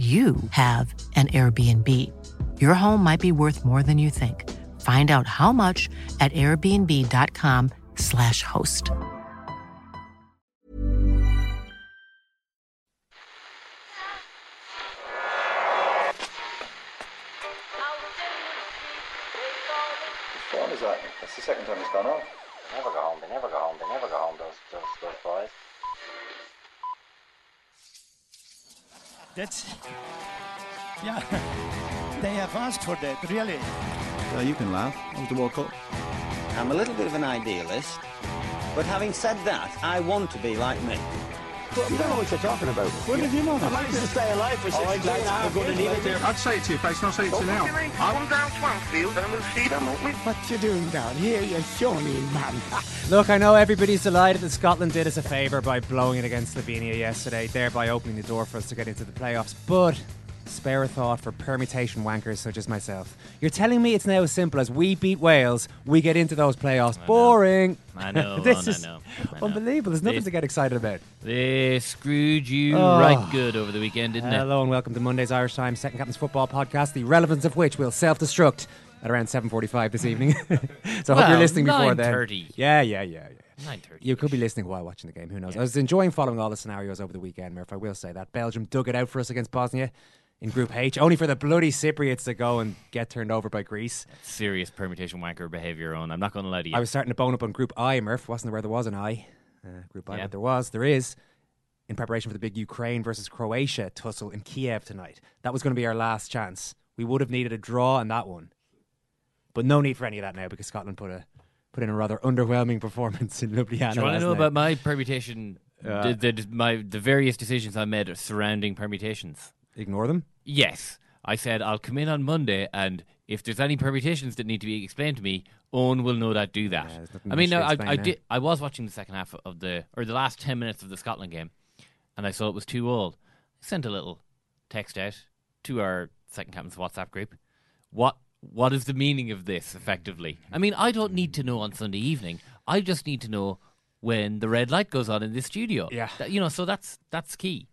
you have an Airbnb. Your home might be worth more than you think. Find out how much at airbnb.com/slash host. What phone is that? That's the second time it's gone off. They never go home. They never go home. They never go home. Those those those boys. That's yeah. They have asked for that, really. Uh, you can laugh. That was the World Cup. I'm a little bit of an idealist, but having said that, I want to be like me. You don't know what you're talking about. What did you know? I managed to stay alive for 16 and a half We're going to years, leave it there. I'd say it to your face, and I'll say it to you now. Come down Swansfield and we'll see them, won't we? What you doing down here, you shawny man? Look, I know everybody's delighted that Scotland did us a favour by blowing it against Slovenia yesterday, thereby opening the door for us to get into the playoffs. But spare a thought for permutation wankers such as myself. You're telling me it's now as simple as we beat Wales, we get into those playoffs. Boring. I know, oh, this I is know, I know. unbelievable. There's nothing They- to get excited about. They screwed you Oh. right good over the weekend, didn't they? Hello and welcome to Monday's Irish Times Second Captain's Football Podcast, the relevance of which will self-destruct at around 7.45 this evening. so I hope you're listening before then. 9:30. Yeah, yeah, yeah, yeah. 9:30 You could be listening while watching the game. Who knows? I was enjoying following all the scenarios over the weekend, Murph. I will say that. Belgium dug it out for us against Bosnia in Group H, only for the bloody Cypriots to go and get turned over by Greece. Serious permutation wanker behaviour on. I'm not going to lie to you. I was starting to bone up on Group I, Murph. Wasn't there where there was an I? Uh, group I, Yeah. but there was. There is. In preparation for the big Ukraine versus Croatia tussle in Kiev tonight. That was going to be our last chance. We would have needed a draw in that one. But no need for any of that now because Scotland put a put in a rather underwhelming performance in Ljubljana. Do you want to know night. about my permutation? Uh, the, the, my, the various decisions I made surrounding permutations. Ignore them. Yes. I said I'll come in on Monday, and if there's any permutations that need to be explained to me, Owen will no doubt do that. Yeah, I mean, no, I, I did. I was watching the second half of the, or the last ten minutes of the Scotland game, and I saw it was too old. I sent a little text out to our second captain's WhatsApp group. What what is the meaning of this? Effectively, I mean, I don't need to know on Sunday evening. I just need to know when the red light goes on in this studio. Yeah. That- you know, so that's that's key.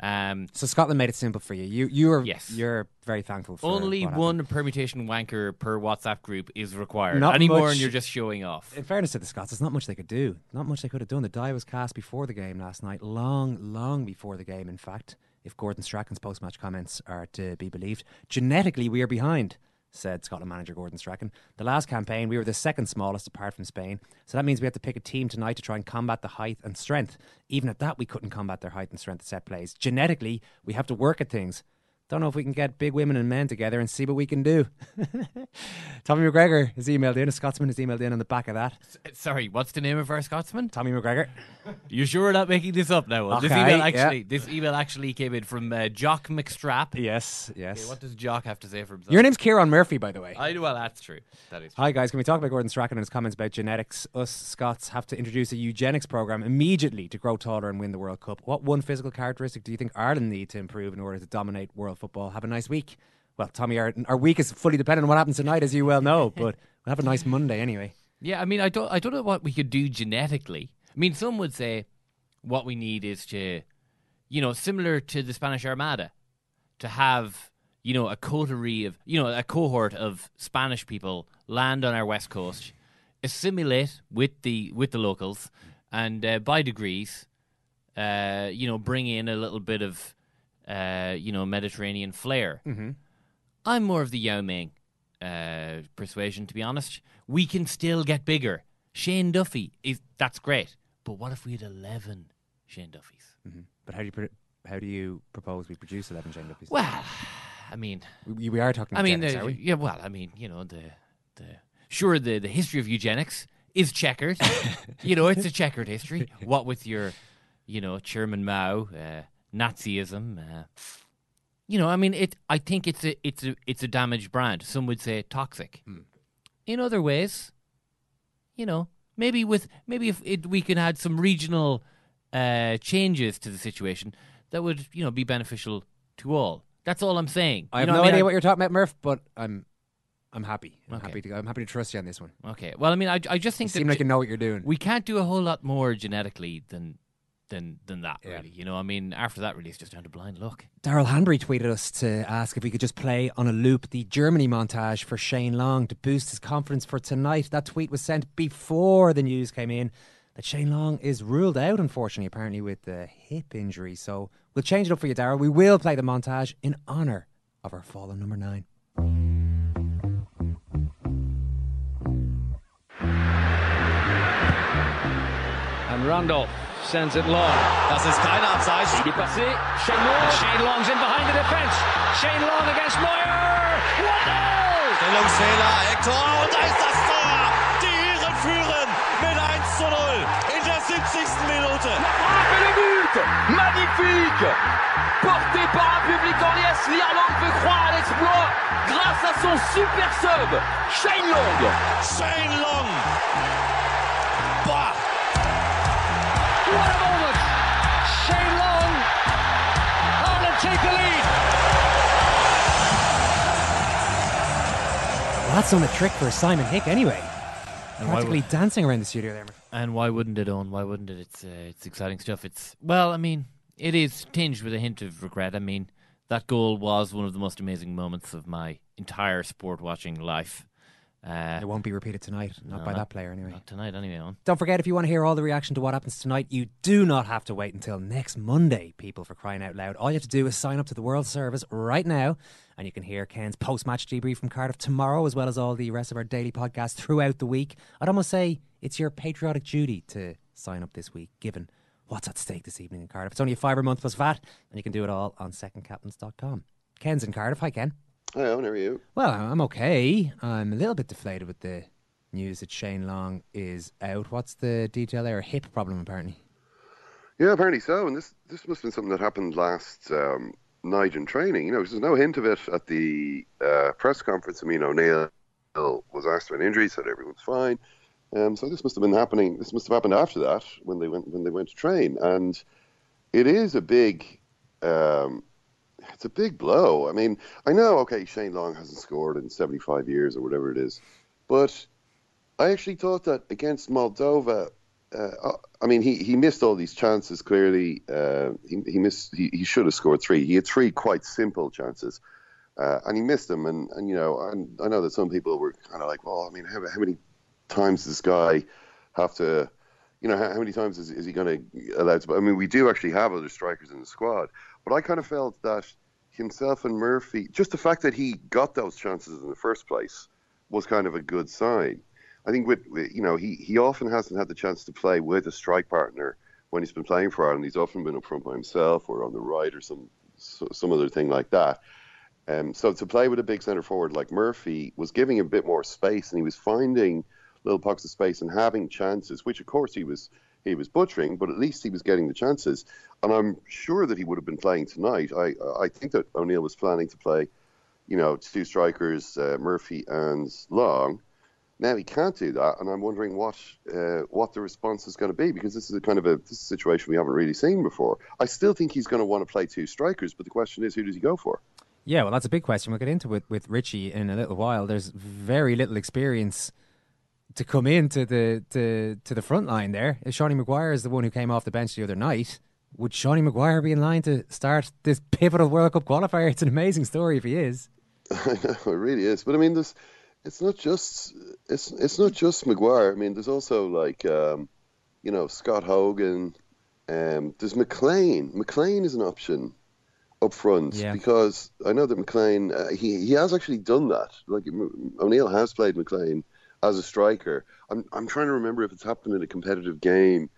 Um, So Scotland made it simple for you. You you are Yes. you're very thankful for only happened. one permutation wanker per WhatsApp group is required. Not anymore, much- and you're just showing off. In fairness to the Scots, there's not much they could do. Not much they could have done. The die was cast before the game last night, long, long before the game, in fact, if Gordon Strachan's post match comments are to be believed. Genetically, we are behind, said Scotland manager Gordon Strachan. The last campaign, we were the second smallest apart from Spain. So that means we have to pick a team tonight to try and combat the height and strength. Even at that, we couldn't combat their height and strength set plays. Genetically, we have to work at things. Don't know if we can get big women and men together and see what we can do. Tommy McGregor has emailed in, a Scotsman has emailed in on the back of that. Sorry, what's the name of our Scotsman? Tommy McGregor. You sure we're not making this up now? this Okay, email yeah. actually, this email actually came in from uh, Jock McStrap. Yes, yes. Okay, what does Jock have to say for himself? Your name's Ciarán Murphy, by the way. I well, that's true. That is. True. Hi, guys. Can we talk about Gordon Strachan and his comments about genetics? Us Scots have to introduce a eugenics program immediately to grow taller and win the World Cup. What one physical characteristic do you think Ireland need to improve in order to dominate world football? Have a nice week. Well, Tommy, our, our week is fully dependent on what happens tonight, as you well know, but we'll have a nice Monday anyway. Yeah, I mean, I don't, I don't know what we could do genetically. I mean, some would say what we need is to, you know, similar to the Spanish Armada, to have, you know, a coterie of, you know, a cohort of Spanish people land on our west coast, assimilate with the with the locals, and uh, by degrees, uh, you know, bring in a little bit of, uh, you know, Mediterranean flair. Mm-hmm. I'm more of the Yao Ming uh, persuasion, to be honest. We can still get bigger. Shane Duffy is that's great, but what if we had eleven Shane Duffys? Mm-hmm. But how do you how do you propose we produce eleven Shane Duffys? Well, I mean, we, we are talking. I mean, eugenics, uh, yeah. Well, I mean, you know, the the sure the the history of eugenics is checkered. you know, it's a checkered history. What with your, you know, Chairman Mao, uh, Nazism. Uh, you know, I mean, it. I think it's a it's a it's a damaged brand. Some would say toxic. Hmm. In other ways, you know, maybe with maybe if it, we can add some regional uh, changes to the situation, that would you know be beneficial to all. That's all I'm saying. I You have know no what I mean? idea what you're talking about, Murph, but I'm I'm happy. I'm Okay. happy to go I'm happy to trust you on this one. Okay. Well, I mean, I, I just You think seem like you know what you're doing. we can't do a whole lot more genetically than than than that. Yeah. Really, you know. I mean, after that, really, it's just down to blind luck. Daryl Hanbury tweeted us to ask if we could just play on a loop the Germany montage for Shane Long to boost his confidence for tonight. That tweet was sent before the news came in that Shane Long is ruled out, unfortunately, apparently with the hip injury. So we'll change it up for you, Daryl. We will play the montage in honour of our fallen number nine. And Randolph sends it long. Das ist kein Abseits. Il est passé. Shane Long. Shane Long's in behind the defense. Shane Long against. 1-0. Stellungsfehler, Hector und da ist das Tor. Die Iren führen mit 1 zu 0 in der 70. Minute. Frappe le but. Magnifique. Porté par un public en liesse, l'Irlande peut croire à l'exploit grâce à son super sub, Shane Long. Shane Long. Boah. What a moment. Shane Long. Ireland take the lead. Well, that's on the trick for Simon Hick anyway. And Practically would- dancing around the studio there. And why wouldn't it, Owen? Why wouldn't it? It's uh, it's exciting stuff. It's well, I mean, it is tinged with a hint of regret. I mean, that goal was one of the most amazing moments of my entire sport watching life. Uh, It won't be repeated tonight, not no, by not- that player anyway. Not tonight, anyway. Owen. Don't forget, if you want to hear all the reaction to what happens tonight, you do not have to wait until next Monday, people, for crying out loud. All you have to do is sign up to the World Service right now, and you can hear Ken's post match debrief from Cardiff tomorrow, as well as all the rest of our daily podcasts throughout the week. I'd almost say it's your patriotic duty to sign up this week, given what's at stake this evening in Cardiff. It's only a fiver a month plus VAT, and you can do it all on secondcaptains.com. Ken's in Cardiff. Hi, Ken. Hi, Owen, how are you? Well, I'm okay. I'm a little bit deflated with the news that Shane Long is out. What's the detail there? A hip problem, apparently. Yeah, apparently so. And this this must have been something that happened last um, night in training. You know, there's no hint of it at the uh, press conference. I mean, O'Neill was asked about an injury, said everyone's fine. Um, so this must have been happening. This must have happened after that when they went when they went to train, and it is a big. Um, it's a big blow. I mean, I know, okay, Shane Long hasn't scored in 75 years or whatever it is, but I actually thought that against Moldova, uh, I mean, he, he missed all these chances. Clearly, uh, he, he missed. He, he should have scored three. He had three quite simple chances, uh, and he missed them. And, and you know, I know that some people were kind of like, well, I mean, how, how many times does this guy have to? You know, how, how many times is, is he going to allowed to? I mean, we do actually have other strikers in the squad, but I kind of felt that himself and Murphy, just the fact that he got those chances in the first place, was kind of a good sign. I think with, with you know he he often hasn't had the chance to play with a strike partner when he's been playing for Ireland. He's often been up front by himself or on the right or some some other thing like that. Um, so to play with a big centre forward like Murphy was giving him a bit more space, and he was finding little pockets of space and having chances, which of course he was he was butchering, but at least he was getting the chances. And I'm sure that he would have been playing tonight. I I think that O'Neill was planning to play, you know, two strikers, uh, Murphy and Long. Now he can't do that, and I'm wondering what uh, what the response is going to be because this is a kind of a a situation we haven't really seen before. I still think he's going to want to play two strikers, but the question is, who does he go for? Yeah, well, that's a big question. We'll get into it with Richie in a little while. There's very little experience to come into the to, to the front line there. If Seanie Maguire is the one who came off the bench the other night, would Seanie Maguire be in line to start this pivotal World Cup qualifier? It's an amazing story if he is. I know it really is, but I mean, there's it's not just it's it's not just Maguire. I mean, there's also like um, you know Scott Hogan. Um, there's McClean. McClean is an option up front Yeah. because I know that McClean uh, he he has actually done that. Like O'Neill has played McClean as a striker. I'm I'm trying to remember if it's happened in a competitive game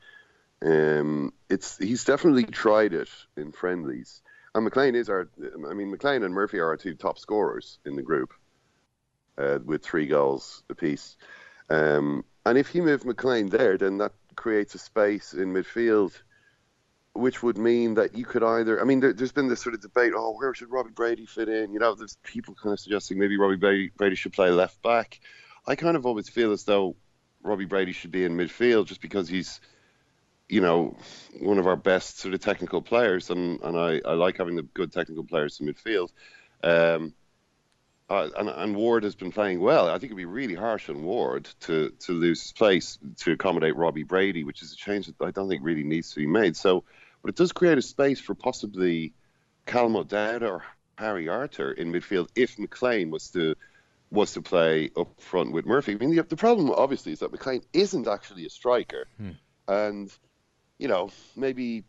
Um, it's he's definitely tried it in friendlies. And McClean is our, I mean, McClean and Murphy are our two top scorers in the group, uh, with three goals apiece. Um, and if you move McClean there, then that creates a space in midfield, which would mean that you could either. I mean, there, has been this sort of debate. Oh, where should Robbie Brady fit in? You know, there's people kind of suggesting maybe Robbie Brady, Brady should play left back. I kind of always feel as though Robbie Brady should be in midfield just because he's, you know, one of our best sort of technical players, and, and I, I like having the good technical players in midfield. Um, uh, and, and, Ward has been playing well. I think it'd be really harsh on Ward to, to lose his place to accommodate Robbie Brady, which is a change that I don't think really needs to be made. So, but it does create a space for possibly Callum O'Dowda or Harry Arter in midfield if McClean was to was to play up front with Murphy. I mean, the, the problem obviously is that McClean isn't actually a striker, hmm. and you know maybe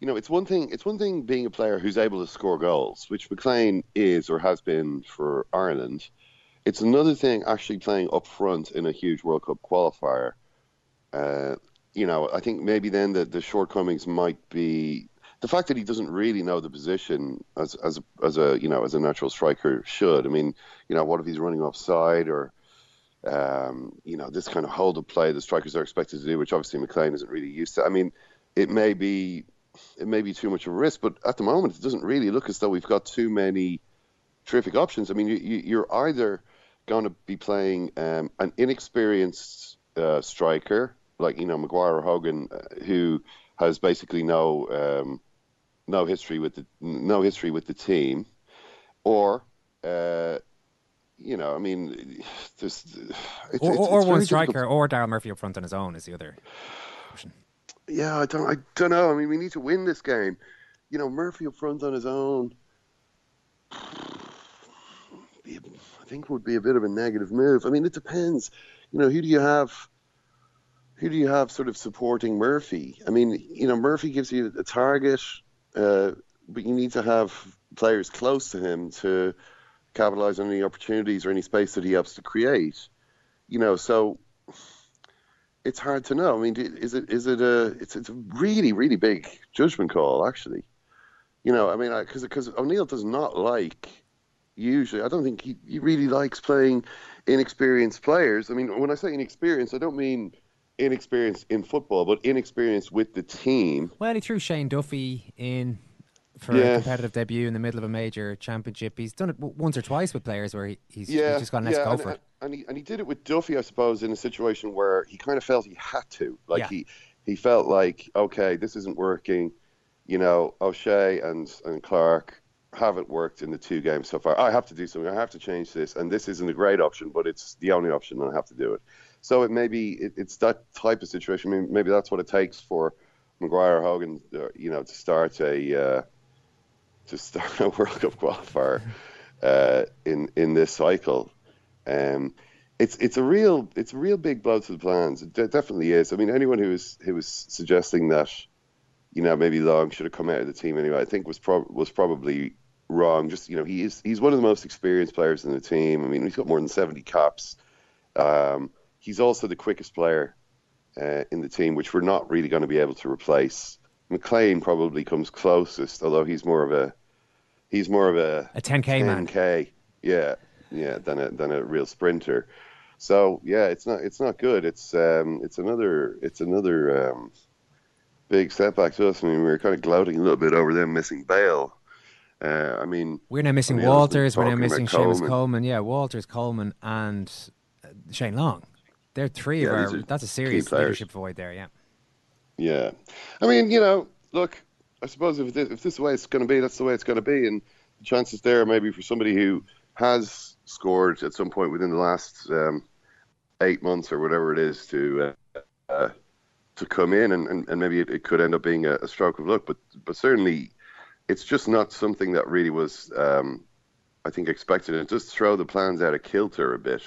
you know, it's one thing. It's one thing being a player who's able to score goals, which McClean is or has been for Ireland. It's another thing actually playing up front in a huge World Cup qualifier. Uh, you know, I think maybe then the, the shortcomings might be the fact that he doesn't really know the position as as a, as a you know as a natural striker should. I mean, you know, what if he's running offside or um, you know this kind of hold up play the strikers are expected to do, which obviously McClean isn't really used to. I mean, it may be it may be too much of a risk, but at the moment it doesn't really look as though we've got too many terrific options. I mean, you, are either going to be playing um, an inexperienced uh, striker like you know Maguire or Hogan, uh, who has basically no um, no history with the no history with the team, or uh, you know, I mean, there's it's, or, it's, or it's one striker, difficult. or Daryl Murphy up front on his own is the other option yeah, I don't, I don't know. I mean, we need to win this game. You know, Murphy up front on his own. I think would be a bit of a negative move. I mean, it depends. You know, who do you have? Who do you have sort of supporting Murphy? I mean, you know, Murphy gives you a target, uh, but you need to have players close to him to capitalize on any opportunities or any space that he helps to create. You know, so it's hard to know. I mean, is it is it a it's it's a really really big judgment call actually. You know, I mean, because because O'Neill does not like usually. I don't think he, he really likes playing inexperienced players. I mean, when I say inexperienced, I don't mean inexperienced in football, but inexperienced with the team. Well, he threw Shane Duffy in for yeah. a competitive debut in the middle of a major championship. He's done it once or twice with players where he, he's, yeah, he's just gone, let's yeah, go and, for it. And he, and he did it with Duffy, I suppose, in a situation where he kind of felt he had to. Like yeah. he, he felt like, okay, this isn't working. You know, O'Shea and, and Clark haven't worked in the two games so far. I have to do something. I have to change this. And this isn't a great option, but it's the only option and I have to do it. So it may be, it, it's that type of situation. Maybe, maybe that's what it takes for Maguire Hogan, uh, you know, to start a, uh, to start a World Cup qualifier uh, in in this cycle. Um, it's it's a real it's a real big blow to the plans. It definitely is. I mean, anyone who was who was suggesting that, you know, maybe Long should have come out of the team anyway, I think was was probably wrong. Just you know, he is he's one of the most experienced players in the team. I mean, he's got more than seventy caps. Um, he's also the quickest player uh, in the team, which we're not really going to be able to replace. McClean probably comes closest, although he's more of a he's more of a a 10k 10K, man. 10k, yeah, yeah, than a than a real sprinter. So yeah, it's not it's not good. It's um it's another it's another um big setback to us. I mean, we were kind of gloating a little bit over them missing Bale. Uh, I mean, we're now missing Walters. We're now missing Seamus Coleman. Coleman. Yeah, Walters, Coleman, and Shane Long. They're three yeah, of our. That's a serious leadership void there. Yeah. Yeah, I mean, you know, look, I suppose if this, if this is the way it's going to be, that's the way it's going to be, and the chances there maybe for somebody who has scored at some point within the last um, eight months or whatever it is to uh, uh, to come in, and, and, and maybe it, it, could end up being a, a, stroke of luck, but but certainly it's just not something that really was, um, I think, expected. And it just throw the plans out of kilter a bit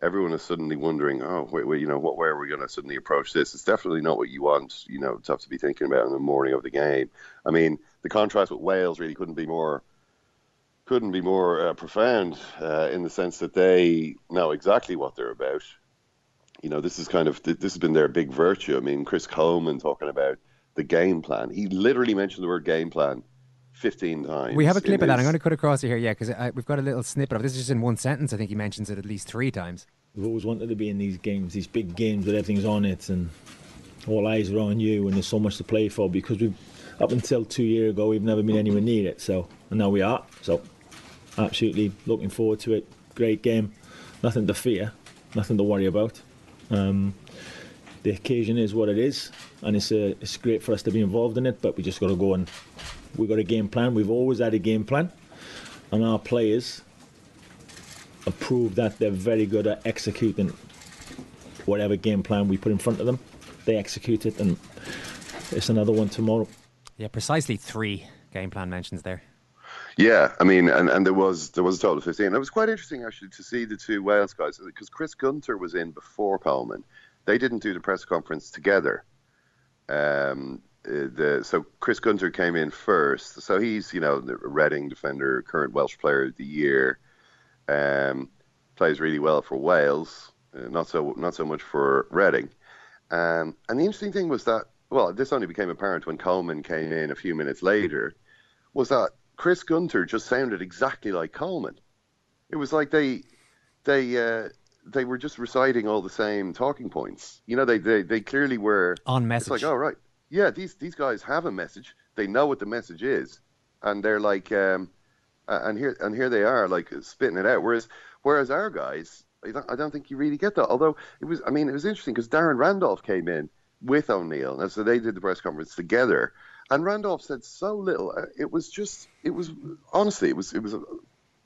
everyone is suddenly wondering, oh, wait, wait, you know, what way are we going to suddenly approach this? It's definitely not what you want, you know, to have to be thinking about in the morning of the game. I mean, the contrast with Wales really couldn't be more couldn't be more uh, profound uh, in the sense that they know exactly what they're about. you know, this is kind of this has been their big virtue. I mean, Chris Coleman talking about the game plan. He literally mentioned the word game plan 15 times. We have a clip of in that. I'm going to cut across it here, yeah, because we've got a little snippet of it. This is just in one sentence. I think he mentions it at least three times. We've always wanted to be in these games, these big games where everything's on it and all eyes are on you and there's so much to play for because we've up until two years ago we've never been anywhere near it. So and now we are. So absolutely looking forward to it. Great game. Nothing to fear, nothing to worry about. Um, the occasion is what it is, and it's uh, it's great for us to be involved in it. But we just got to go and we got a game plan. We've always had a game plan, and our players have proved that they're very good at executing whatever game plan we put in front of them. They execute it, and it's another one tomorrow. Yeah, precisely three game plan mentions there. Yeah, I mean, and, and there was there was a total of fifteen. It was quite interesting actually to see the two Wales guys because Chris Gunter was in before Coleman. They didn't do the press conference together. Um, the so Chris Gunter came in first. So he's you know the Reading defender, current Welsh Player of the Year. Um, plays really well for Wales, uh, not so not so much for Reading. Um, and the interesting thing was that well, this only became apparent when Coleman came in a few minutes later. Was that Chris Gunter just sounded exactly like Coleman? It was like they they uh, they were just reciting all the same talking points. You know, they they, they clearly were On It's message. like, oh right, yeah, these these guys have a message. They know what the message is, and they're like, um, and here and here they are, like spitting it out. Whereas whereas our guys, I don't, I don't think you really get that. Although it was, I mean, it was interesting because Darren Randolph came in with O'Neill, and so they did the press conference together. And Randolph said so little. Uh, It was just, it was honestly, it was, it was uh,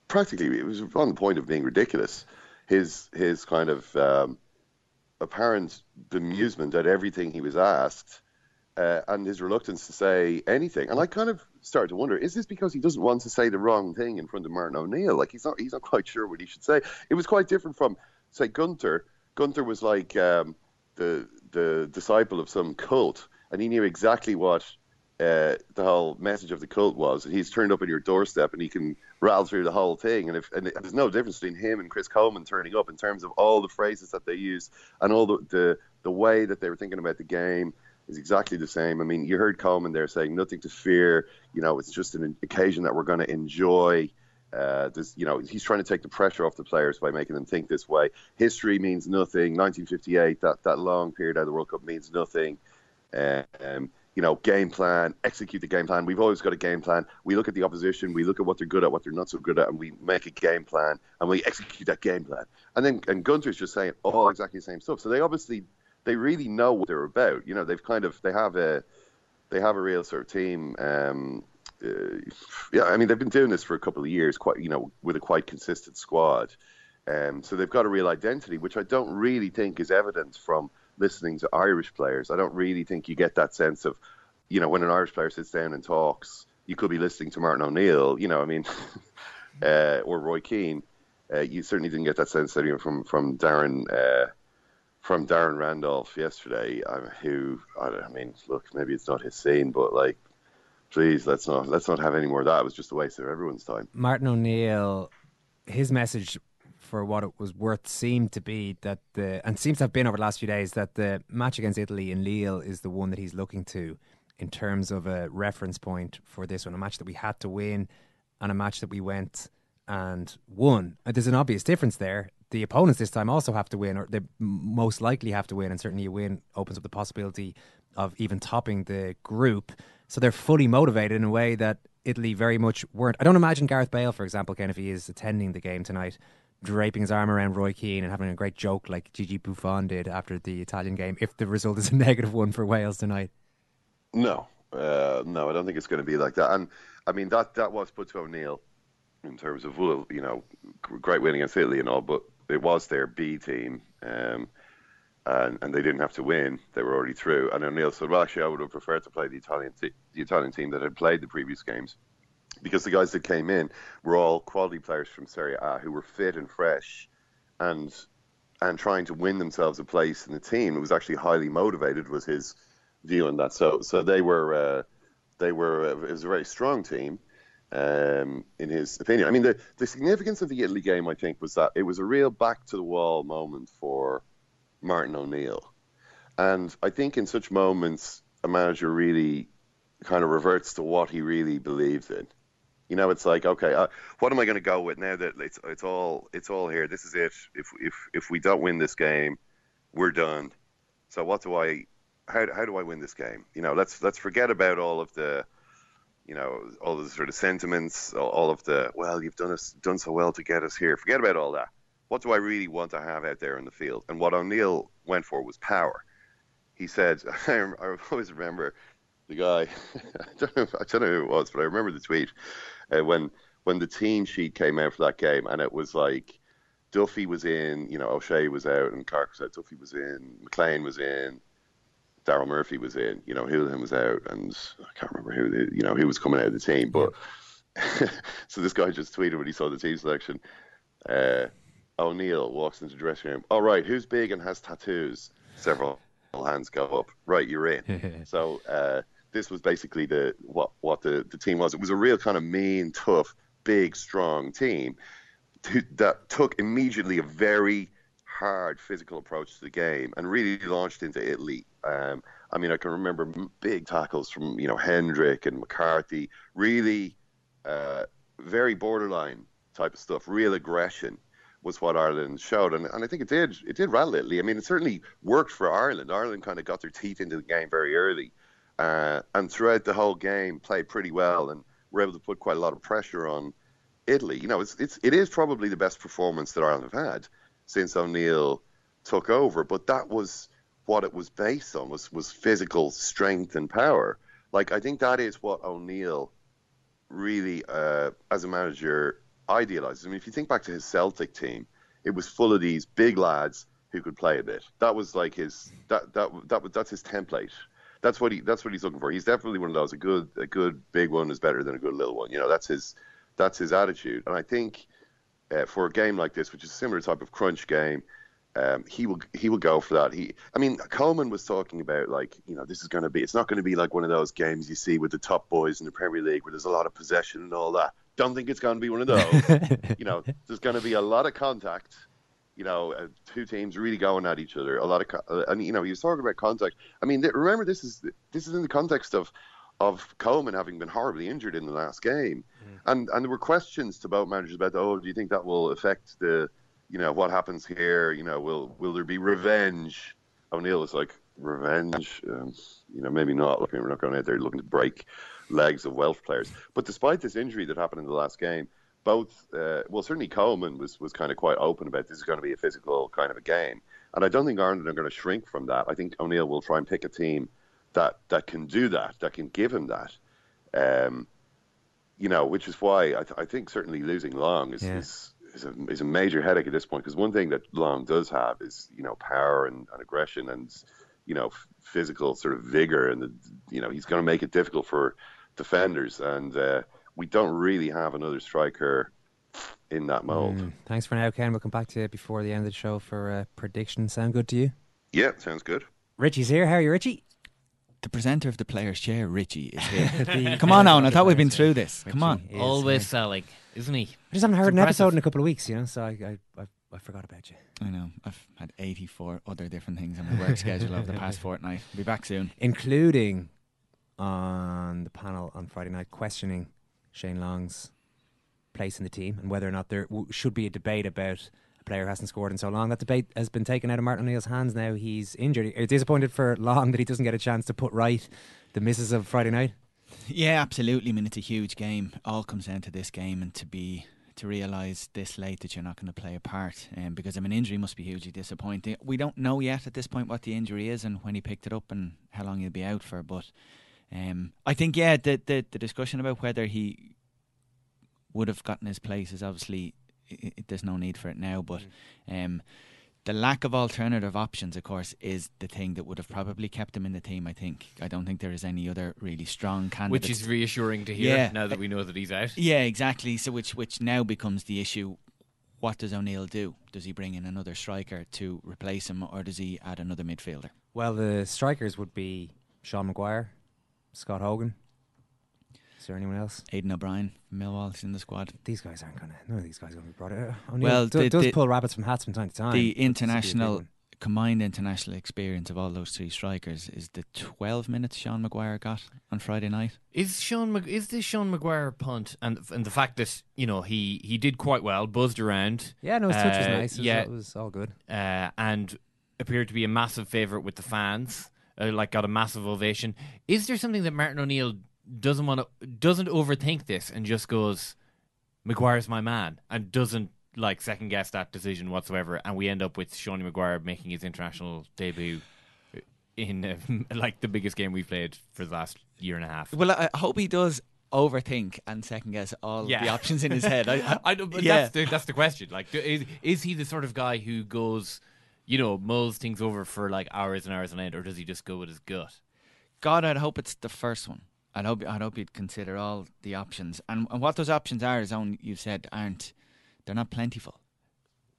practically, it was on the point of being ridiculous. His his kind of um, apparent bemusement at everything he was asked, uh, and his reluctance to say anything. And I kind of started to wonder: is this because he doesn't want to say the wrong thing in front of Martin O'Neill? Like he's not he's not quite sure what he should say. It was quite different from say Gunter. Gunter was like um, the the disciple of some cult, and he knew exactly what uh, the whole message of the cult was. And he's turned up at your doorstep, and he can rattle through the whole thing. And if and there's no difference between him and Chris Coleman turning up in terms of all the phrases that they used and all the the, the way that they were thinking about the game is exactly the same. I mean, you heard Coleman there saying nothing to fear. You know, it's just an occasion that we're going to enjoy. Uh, this, you know, he's trying to take the pressure off the players by making them think this way. History means nothing. 1958, that that long period out of the World Cup means nothing. Um, you know, game plan, execute the game plan. We've always got a game plan. We look at the opposition, we look at what they're good at, what they're not so good at, and we make a game plan and we execute that game plan. And then and Gunter's just saying all exactly the same stuff. So they obviously they really know what they're about. You know, they've kind of they have a they have a real sort of team. Um, uh, yeah, I mean they've been doing this for a couple of years, quite you know, with a quite consistent squad. Um, so they've got a real identity, which I don't really think is evident from listening to Irish players. I don't really think you get that sense of, you know, when an Irish player sits down and talks, you could be listening to Martin O'Neill, you know, I mean, uh, or Roy Keane. Uh, you certainly didn't get that sense you know, from from Darren uh, from Darren Randolph yesterday. Uh, who I, I mean, look, maybe it's not his scene, but like, please let's not let's not have any more of that. It was just a waste of everyone's time. Martin O'Neill, his message for what it was worth seemed to be that the and seems to have been over the last few days that the match against Italy in Lille is the one that he's looking to in terms of a reference point for this one, a match that we had to win and a match that we went and won. There's an obvious difference there. The opponents this time also have to win, or they most likely have to win, and certainly a win opens up the possibility of even topping the group. So they're fully motivated in a way that Italy very much weren't. I don't imagine Gareth Bale, for example, Ken, if he is attending the game tonight, draping his arm around Roy Keane and having a great joke like Gigi Buffon did after the Italian game. If the result is a negative one for Wales tonight, No, uh, no, I don't think it's going to be like that. And I mean that that was put to O'Neill in terms of well, you know, great win against Italy and all, but it was their B team, um, and and they didn't have to win; they were already through. And O'Neill said, "Well, actually, I would have preferred to play the Italian te- the Italian team that had played the previous games." Because the guys that came in were all quality players from Serie A who were fit and fresh, and and trying to win themselves a place in the team. It was actually highly motivated. Was his view on that? So so they were uh, they were uh, it was a very strong team. Um, in his opinion, I mean the the significance of the Italy game, I think, was that it was a real back to the wall moment for Martin O'Neill. And I think in such moments, a manager really kind of reverts to what he really believes in. You know, it's like, okay, uh, what am I going to go with now that it's it's all it's all here? This is it. If if if we don't win this game, we're done. So what do I? How how do I win this game? You know, let's let's forget about all of the, you know, all the sort of sentiments, all, of the well, you've done us done so well to get us here. Forget about all that. What do I really want to have out there in the field? And what O'Neill went for was power. He said, I, I always remember the guy. I don't know. I don't know who it was, but I remember the tweet uh, when when the team sheet came out for that game, and it was like Duffy was in, you know, O'Shea was out, and Clark was out. Duffy was in, McClean was in, Daryl Murphy was in, you know, Hoolahan was out, and I can't remember who, the, you know, who was coming out of the team. But so this guy just tweeted when he saw the team selection. Uh, O'Neill walks into the dressing room. All right, who's big and has tattoos? Several hands go up. Right, you're in. so uh, this was basically the what what the, the team was. It was a real kind of mean, tough, big, strong team to, that took immediately a very hard physical approach to the game and really launched into Italy. Um, I mean, I can remember big tackles from you know Hendrick and McCarthy, really uh, very borderline type of stuff, real aggression was what Ireland showed, and, and I think it did it did rattle Italy. I mean, it certainly worked for Ireland. Ireland kind of got their teeth into the game very early, uh, and throughout the whole game played pretty well and were able to put quite a lot of pressure on Italy. You know, it's it's it is probably the best performance that Ireland have had since O'Neill took over. But that was what it was based on was was physical strength and power. Like I think that is what O'Neill really, uh, as a manager, idealizes. I mean, if you think back to his Celtic team, it was full of these big lads who could play a bit. That was like his that that that was that's his template. That's what he that's what he's looking for. He's definitely one of those. A good a good big one is better than a good little one. You know, that's his that's his attitude. And I think uh, for a game like this, which is a similar type of crunch game, um, he will he will go for that. He, I mean, Coleman was talking about like you know this is going to be it's not going to be like one of those games you see with the top boys in the Premier League where there's a lot of possession and all that. Don't think it's going to be one of those. you know, there's going to be a lot of contact. You know, uh, two teams really going at each other. A lot of co- uh, and you know he was talking about contact. I mean, th- remember this is this is in the context of of Coleman having been horribly injured in the last game, mm. and and there were questions to both managers about, oh, do you think that will affect the, you know, what happens here? You know, will will there be revenge? O'Neill was like, revenge? Um, you know, maybe not. Like, we're not going out there looking to break legs of Welsh players. But despite this injury that happened in the last game, both, uh, well, certainly Coleman was was kind of quite open about this is going to be a physical kind of a game, and I don't think Ireland are going to shrink from that. I think O'Neill will try and pick a team that that can do that, that can give him that. Um, you know, which is why I, th- I think certainly losing Long is, yeah. is, is, a, is a major headache at this point. Because one thing that Long does have is you know power and, and aggression and you know f- physical sort of vigor, and the, you know he's going to make it difficult for defenders. And uh, we don't really have another striker in that mold. Mm, thanks for now, Ken. We'll come back to you before the end of the show for uh, predictions. Sound good to you? Yeah, sounds good. Richie's here. How are you, Richie? The presenter of the player's chair, Richie, is here. Come on, Owen. I thought we'd been through this. Come on. Always selling, isn't he? I just haven't heard an episode in a couple of weeks, you know, so I, I, I, I forgot about you. I know. I've had 84 other different things on my work schedule over the past fortnight. Be back soon. Including on the panel on Friday night questioning Shane Long's place in the team and whether or not there w- should be a debate about a player hasn't scored in so long. That debate has been taken out of Martin O'Neill's hands now. He's injured. Are disappointed for Long that he doesn't get a chance to put right the misses of Friday night? Yeah, absolutely. I mean, it's a huge game. All comes down to this game, and to be to realise this late that you're not going to play a part, um, because I mean, injury must be hugely disappointing. We don't know yet at this point what the injury is and when he picked it up and how long he'll be out for. But um, I think, yeah, the, the the discussion about whether he would have gotten his place is obviously it, it, there's no need for it now. But mm. um, the lack of alternative options, of course, is the thing that would have probably kept him in the team. I think. I don't think there is any other really strong candidate. Which is reassuring to hear yeah. now that we know that he's out. Yeah, exactly. So which which now becomes the issue. What does O'Neill do? Does he bring in another striker to replace him, or does he add another midfielder? Well, the strikers would be Sean Maguire, Scott Hogan, is there anyone else? Aiden O'Brien from Millwall is in the squad. These guys aren't gonna. None of these guys are gonna be brought out. O'Neill well, the, does, does pull rabbits from hats from time to time. The international combined international experience of all those three strikers is the 12 minutes Sean Maguire got on Friday night. Is Sean Mag- is this Sean Maguire punt and and the fact that you know he he did quite well, buzzed around. Yeah, no, his touch was Uh, nice. It was, yeah, it was all good. uh, and appeared to be a massive favourite with the fans. Uh, like got a massive ovation. Is there something that Martin O'Neill doesn't want to doesn't overthink this and just goes, Maguire's my man, and doesn't like second guess that decision whatsoever, and we end up with Seanie Maguire making his international debut in uh, like the biggest game we've played for the last year and a half. Well, I hope he does overthink and second guess all Yeah. the options in his head. I, I, I yeah. that's the that's the question. Like, is is he the sort of guy who goes, you know, mulls things over for like hours and hours on end, or does he just go with his gut? God, I'd hope it's the first one. I'd hope I'd hope you'd consider all the options, and, and what those options are, as Owen you've said, aren't they're not plentiful.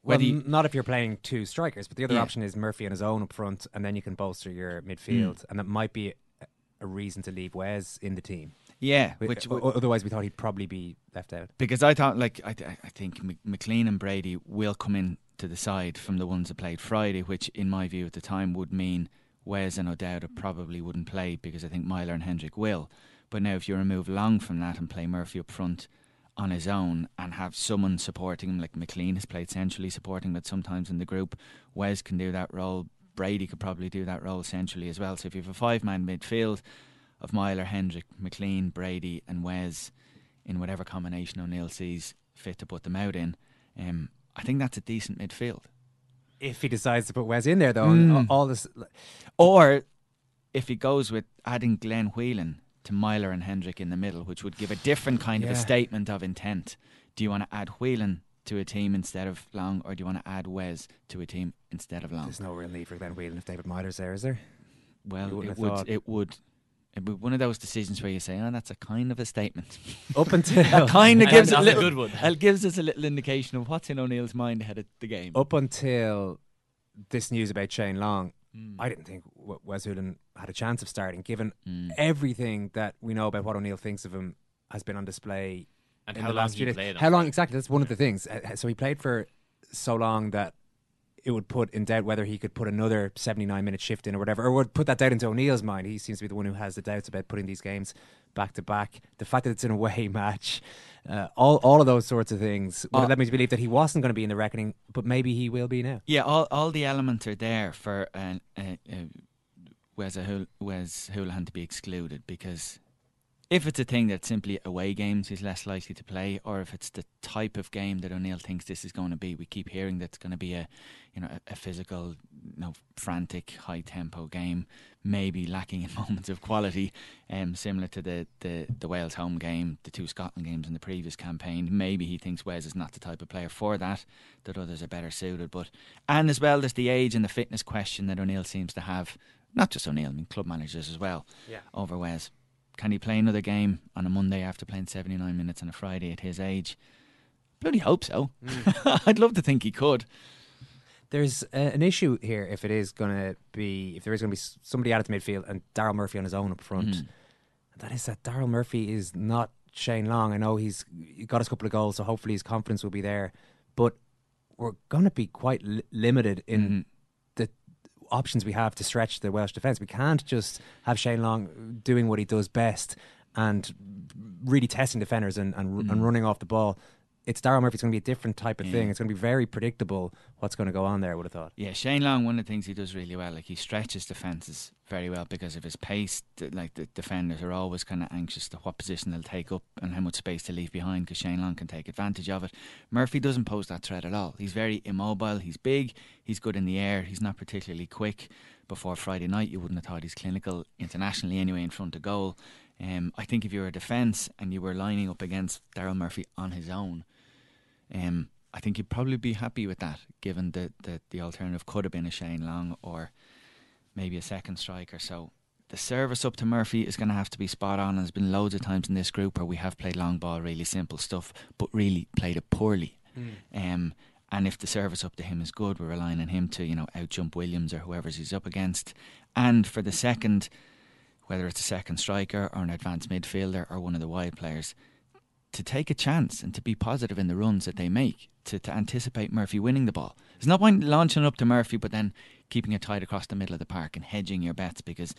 Well, you- not if you're playing two strikers, but the other Yeah. option is Murphy on his own up front, and then you can bolster your midfield, Mm. and that might be a- a reason to leave Wes in the team. Yeah, Wi- which- o- otherwise we thought he'd probably be left out. because I thought like I, th- I think McClean and Brady will come in to the side from the ones that played Friday, which in my view at the time would mean Wes and O'Dowda probably wouldn't play because I think Meyler and Hendrick will. But now if you remove Long from that and play Murphy up front on his own and have someone supporting him, like McClean has played centrally supporting but sometimes in the group, Wes can do that role. Brady could probably do that role centrally as well. So if you have a five man midfield of Meyler, Hendrick, McClean, Brady, and Wes in whatever combination O'Neill sees fit to put them out in, um, I think that's a decent midfield. If he decides to put Wes in there, though, Mm. all this, Or if he goes with adding Glenn Whelan to Meyler and Hendrick in the middle, which would give a different kind of a statement of intent. Do you want to add Whelan to a team instead of Long, or do you want to add Wes to a team instead of Long? there's no real need for Glenn Whelan if David Meyler's there, is there? Well, it would, it would. It would be one of those decisions where you say, "Oh, that's a kind of a statement." Up until that kind of gives a a little, good one. It gives us a little indication of what's in O'Neill's mind ahead of the game. Up until this news about Shane Long, Mm. I didn't think Wes Whelan had a chance of starting, given Mm. everything that we know about what O'Neill thinks of him has been on display. And in how the long last he few days. on How long exactly? That's one of the things. Uh, So he played for so long that it would put in doubt whether he could put another 79 minute shift in or whatever, or would put that doubt into O'Neill's mind. He seems to be the one who has the doubts about putting these games back to back. The fact that it's an away match, uh, all all of those sorts of things would Uh, have led me to believe that he wasn't going to be in the reckoning, but maybe he will be now. Yeah, all all the elements are there for uh, uh, uh, Wes Hoolahan to be excluded because if it's a thing that's simply away games, he's less likely to play, or if it's the type of game that O'Neill thinks this is going to be, we keep hearing that it's going to be a you know a, a physical, you know, frantic, high tempo game, maybe lacking in moments of quality, um, similar to the, the the Wales home game, the two Scotland games in the previous campaign. Maybe he thinks Wes is not the type of player for that; that others are better suited. But and as well, there's the age and the fitness question that O'Neill seems to have. Not just O'Neill, I mean club managers as well. Yeah. Over Wes, can he play another game on a Monday after playing 79 minutes on a Friday at his age? Bloody hope so. I'd love to think he could. There's uh, an issue here if it is going to be if there is going to be somebody added to midfield and Daryl Murphy on his own up front. Mm. That is that Daryl Murphy is not Shane Long. I know he's got us a couple of goals, so hopefully his confidence will be there. But we're going to be quite li- limited in Mhm. Options we have to stretch the Welsh defence. We can't just have Shane Long doing what he does best and really testing defenders and, and, Mm. and running off the ball. It's Daryl Murphy. It's going to be a different type of Yeah. thing. It's going to be very predictable what's going to go on there. I would have thought. Yeah, Shane Long, one of the things he does really well, like he stretches defences very well because of his pace. Like the defenders are always kind of anxious to what position they'll take up and how much space to leave behind because Shane Long can take advantage of it. Murphy doesn't pose that threat at all. He's very immobile, he's big, he's good in the air, he's not particularly quick. Before Friday night, you wouldn't have thought he's clinical internationally anyway in front of goal. Um, I think if you were a defence and you were lining up against Daryl Murphy on his own, um, I think you'd probably be happy with that, given that the, the alternative could have been a Shane Long or maybe a second striker. So the service up to Murphy is going to have to be spot on. And There's been loads of times in this group where we have played long ball, really simple stuff, but really played it poorly. Um, and if the service up to him is good, we're relying on him to, you know, outjump Williams or whoever's he's up against. And for the second, whether it's a second striker or an advanced midfielder or one of the wide players, to take a chance and to be positive in the runs that they make, to, to anticipate Murphy winning the ball. There's no point launching up to Murphy, but then keeping it tight across the middle of the park and hedging your bets because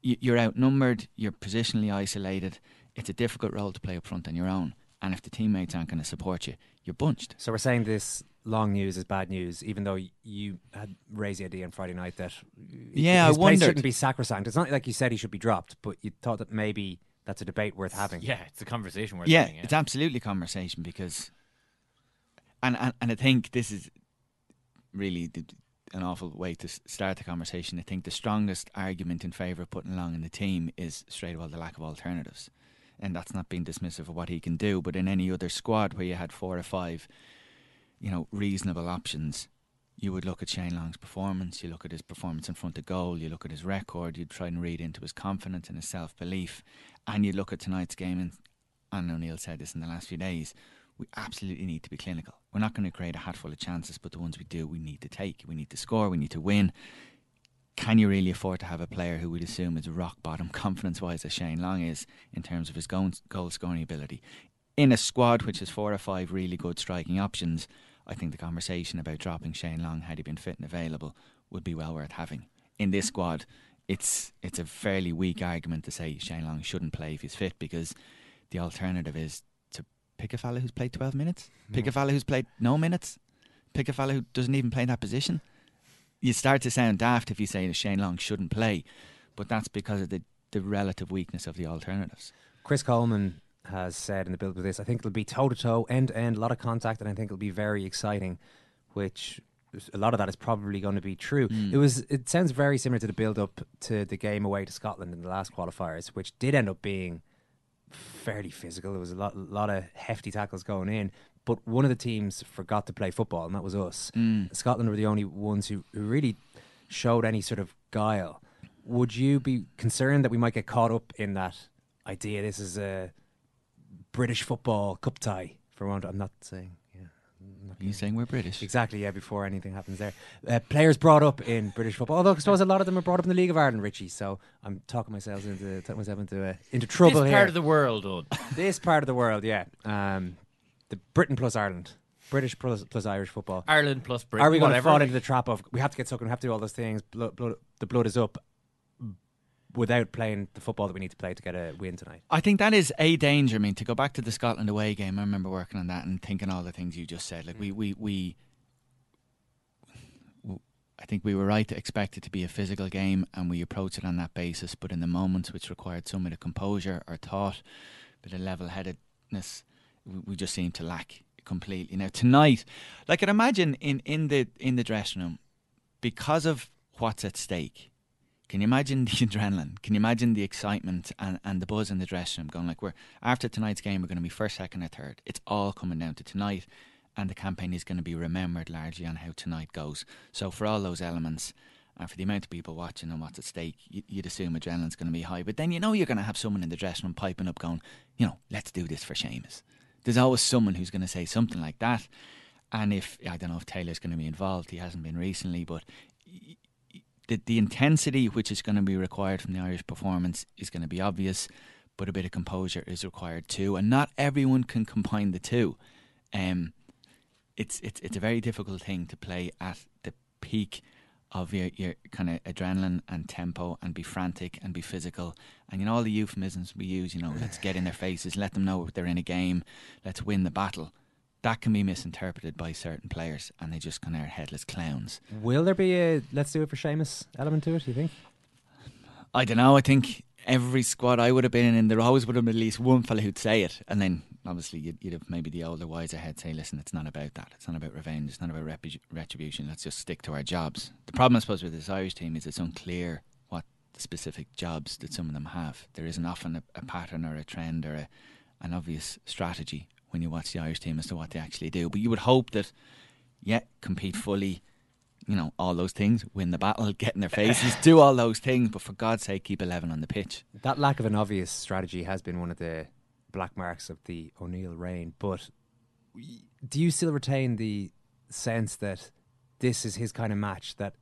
you're outnumbered, you're positionally isolated. It's a difficult role to play up front on your own. And if the teammates aren't going to support you, you're bunched. So we're saying this long news is bad news, even though you had raised the idea on Friday night that yeah, his I wondered. shouldn't be sacrosanct. It's not like you said he should be dropped, but you thought that maybe that's a debate worth having. Yeah, it's a conversation worth yeah, having. Yeah, it's absolutely conversation because, and and, and I think this is really the, an awful way to start the conversation. I think the strongest argument in favour of putting Long in the team is straight away the lack of alternatives, and that's not being dismissive of what he can do. But in any other squad where you had four or five, you know, reasonable options. You would look at Shane Long's performance, you look at his performance in front of goal, you look at his record, you'd try and read into his confidence and his self belief, and you look at tonight's game, and Anne O'Neill said this in the last few days. We absolutely need to be clinical. We're not going to create a hatful of chances, but the ones we do, we need to take. We need to score. We need to win. Can you really afford to have a player who we'd assume is rock bottom confidence wise, as Shane Long is, in terms of his goal scoring ability? In a squad which has four or five really good striking options, I think the conversation about dropping Shane Long had he been fit and available would be well worth having. In this squad, it's it's a fairly weak argument to say Shane Long shouldn't play if he's fit because the alternative is to pick a fella who's played 12 minutes, pick a fella who's played no minutes, pick a fella who doesn't even play that position. You start to sound daft if you say that Shane Long shouldn't play, but that's because of the, the relative weakness of the alternatives. Chris Coleman has said in the build of this, I think it'll be toe to toe, end to end, a lot of contact, and I think it'll be very exciting. Which a lot of that is probably going to be true. Mm. It was. It sounds very similar to the build up to the game away to Scotland in the last qualifiers, which did end up being fairly physical. There was a lot, lot of hefty tackles going in, but one of the teams forgot to play football, and that was us. Mm. Scotland were the only ones who, who really showed any sort of guile. Would you be concerned that we might get caught up in that idea? This is a British football cup tie. For one, I'm not saying. Yeah, I'm not Are you saying we're British? Exactly, yeah, before anything happens there. Uh, players brought up in British football, although I suppose a lot of them are brought up in the League of Ireland, Richie. So I'm talking myself into talking myself into uh, into trouble this here. part of the world, Owen. this part of the world, yeah. Um, the Britain plus Ireland, British plus, plus Irish football. Ireland plus Britain. Are we going to whatever. fall into the trap of we have to get stuck and we have to do all those things? Blood, blood, the blood is up without playing the football that we need to play to get a win tonight. I think that is a danger. I mean, to go back to the Scotland away game, I remember working on that and thinking all the things you just said. Like we, mm. we, we, I think we were right to expect it to be a physical game, and we approached it on that basis. But in the moments which required some bit of composure or thought, bit of level-headedness, we, we just seemed to lack completely. Now tonight, like I'd imagine in in the in the dressing room, because of what's at stake. Can you imagine the adrenaline? Can you imagine the excitement and, and the buzz in the dressing room going like we're after tonight's game we're going to be first, second or third. It's all coming down to tonight and the campaign is going to be remembered largely on how tonight goes. So for all those elements and for the amount of people watching and what's at stake, you, you'd assume adrenaline's going to be high. But then you know you're going to have someone in the dressing room piping up going, you know, let's do this for Seamus. There's always someone who's going to say something like that. And if, I don't know if Taylor's going to be involved, he hasn't been recently, but the, the intensity which is going to be required from the Irish performance is going to be obvious, but a bit of composure is required too. And not everyone can combine the two. Um, it's it's it's a very difficult thing to play at the peak of your, your kind of adrenaline and tempo and be frantic and be physical and you know all the euphemisms we use you know let's get in their faces let them know they're in a game let's win the battle that can be misinterpreted by certain players and they just kind of are headless clowns. Will there be a let's do it for Seamus element to it? Do you think? I don't know I think every squad I would have been in there always would have been at least one fella who'd say it and then obviously you'd, you'd have maybe the older wiser head say listen it's not about that. It's not about revenge. It's not about repu- retribution. Let's just stick to our jobs. The problem I suppose with this Irish team is it's unclear what the specific jobs that some of them have. There isn't often a, a pattern or a trend or a, an obvious strategy when you watch the Irish team as to what they actually do but you would hope that yeah compete fully you know all those things win the battle get in their faces do all those things but for God's sake keep 11 on the pitch That lack of an obvious strategy has been one of the black marks of the O'Neill reign. But do you still retain the sense that this is his kind of match that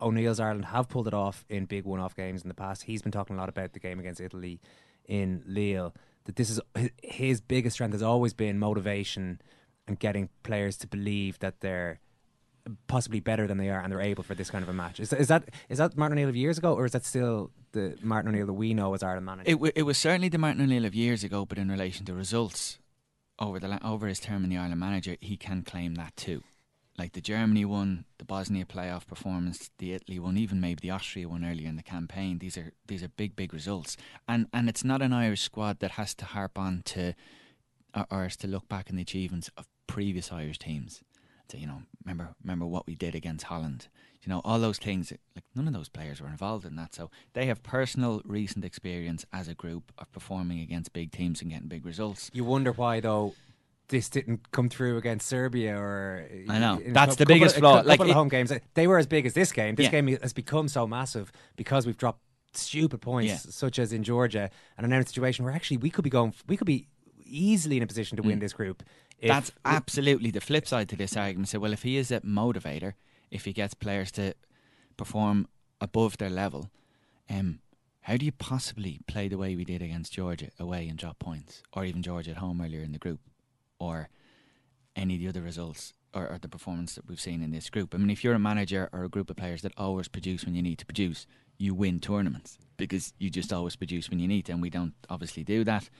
O'Neill's Ireland have pulled it off in big one-off games in the past? He's been talking a lot about the game against Italy in Lille. That this is his biggest strength has always been motivation and getting players to believe that they're possibly better than they are and they're able for this kind of a match. Is, is that is that Martin O'Neill of years ago, or is that still the Martin O'Neill that we know as Ireland manager? It, w- it was certainly the Martin O'Neill of years ago, but in relation to results over the la- over his term in the Ireland manager, he can claim that too. Like the Germany one, the Bosnia playoff performance, the Italy one, even maybe the Austria one earlier in the campaign. These are these are big, big results, and and it's not an Irish squad that has to harp on to or, or to look back on the achievements of previous Irish teams. To, you know, remember remember what we did against Holland. You know, all those things. Like none of those players were involved in that, so they have personal recent experience as a group of performing against big teams and getting big results. You wonder why though. This didn't come through against Serbia, or I know. That's cou- the biggest couple, flaw. A couple Like, of home games, they were as big as this game. This Yeah. game has become so massive because we've dropped stupid points, Yeah. such as in Georgia, and are now in a situation where actually we could be going, we could be easily in a position to win Mm. this group. That's absolutely the flip side to this argument. So, well, if he is a motivator, if he gets players to perform above their level, um, how do you possibly play the way we did against Georgia away and drop points, or even Georgia at home earlier in the group, or any of the other results or, or the performance that we've seen in this group? I mean, if you're a manager or a group of players that always produce when you need to produce, you win tournaments because you just always produce when you need to, and we don't obviously do that.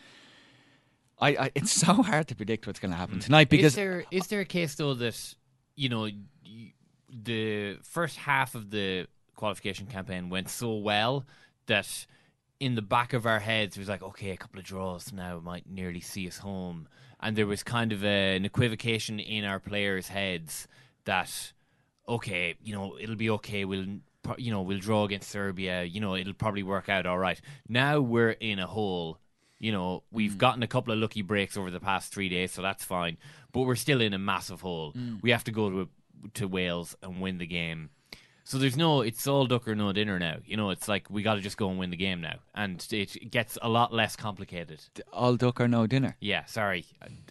I, I it's so hard to predict what's going to happen mm. tonight because is there is there a case though that you know y- the first half of the qualification campaign went so well that in the back of our heads it was like okay a couple of draws now might nearly see us home and there was kind of a, an equivocation in our players heads that okay you know it'll be okay we'll you know we'll draw against Serbia you know it'll probably work out all right now we're in a hole you know, we've gotten a couple of lucky breaks over the past three days, so that's fine. But we're still in a massive hole. Mm. We have to go to to Wales and win the game. So there's no, it's all duck or no dinner now. You know, it's like we got to just go and win the game now, and it gets a lot less complicated. all duck or no dinner. Yeah, sorry.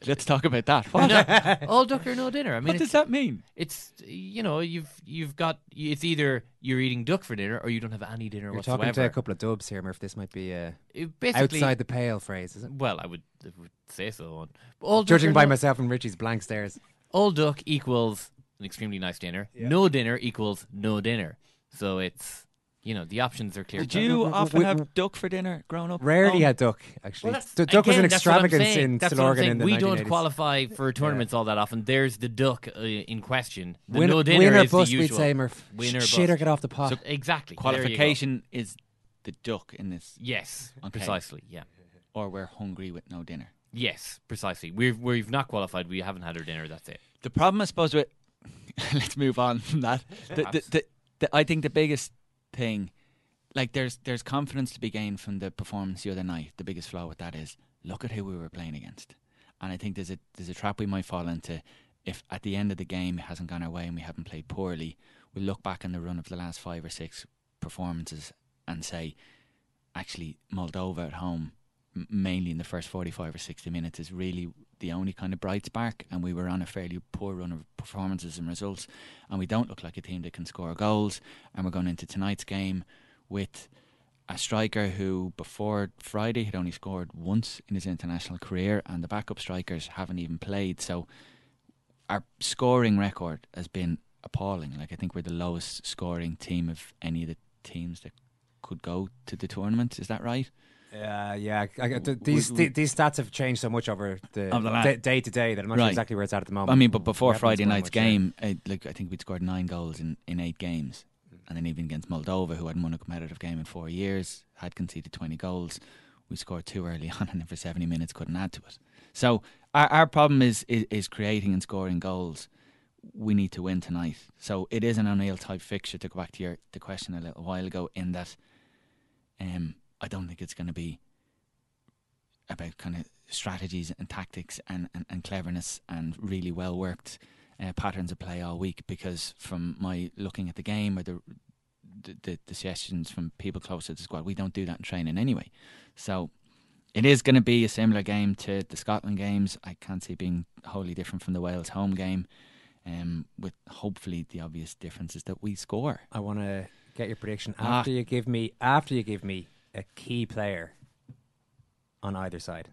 Let's talk about that. What? No, all duck or no dinner. I mean, what does that mean? It's you know, you've you've got it's either you're eating duck for dinner or you don't have any dinner You're whatsoever. talking to a couple of dubs here, Murph. This might be uh, a basically- outside the pale phrase, is it? Well, I would, I would say so. All Judging by no- myself and Richie's blank stares. all duck equals an extremely nice dinner. No dinner equals no dinner. So it's you know the options are clear. Did you often have duck for dinner growing up? Rarely Oh. had duck, actually. Well, that's- D- duck was an again, that's what I'm extravagance saying. in That's what I'm Stillorgan saying. in the We don't qualify for tournaments all that often. There's the duck uh, in question. The Win- no dinner win or is bust, the we'd usual. say, Murph. Win or Sh- shit or bust. get off the pot. So, exactly. There you go. Qualification is the duck in this. Yes, Okay. precisely. Yeah. Or we're hungry with no dinner. Yes, precisely. We've we've not qualified. We haven't had our dinner. That's it. The problem, I suppose, with let's move on from that. The, the, the, the, I think the biggest thing, like there's there's confidence to be gained from the performance the other night. The biggest flaw with that is look at who we were playing against, and I think there's a there's a trap we might fall into if at the end of the game it hasn't gone our way and we haven't played poorly. We look back on the run of the last five or six performances and say, actually, Moldova at home m- mainly in the first 45 or 60 minutes is really the only kind of bright spark and we were on a fairly poor run of performances and results. And we don't look like a team that can score goals. And we're going into tonight's game with a striker who before Friday had only scored once in his international career and the backup strikers haven't even played. So our scoring record has been appalling. Like I think we're the lowest scoring team of any of the teams that could go to the tournament. Is that right Yeah, yeah. I, I, th- these we- these stats have changed so much over the, Over the day, day to day that I'm not sure exactly where it's at at the moment. I mean, but before Friday night's yeah. game, uh, like I think we'd scored nine goals in, in eight games, and then even against Moldova, who hadn't won a competitive game in four years, had conceded twenty goals. We scored two early on, and then for seventy minutes couldn't add to it. So our our problem is is, is creating and scoring goals. We need to win tonight. So it is an O'Neill type fixture. To go back to your the question a little while ago, in that, um, I don't think it's going to be about kind of strategies and tactics and, and, and cleverness and really well worked uh, patterns of play all week because from my looking at the game or the, the the the suggestions from people close to the squad, we don't do that in training anyway. So it is going to be a similar game to the Scotland games. I can't see being wholly different from the Wales home game, um, with hopefully the obvious difference is that we score. I want to get your prediction Ah. after you give me after you give me a key player on either side.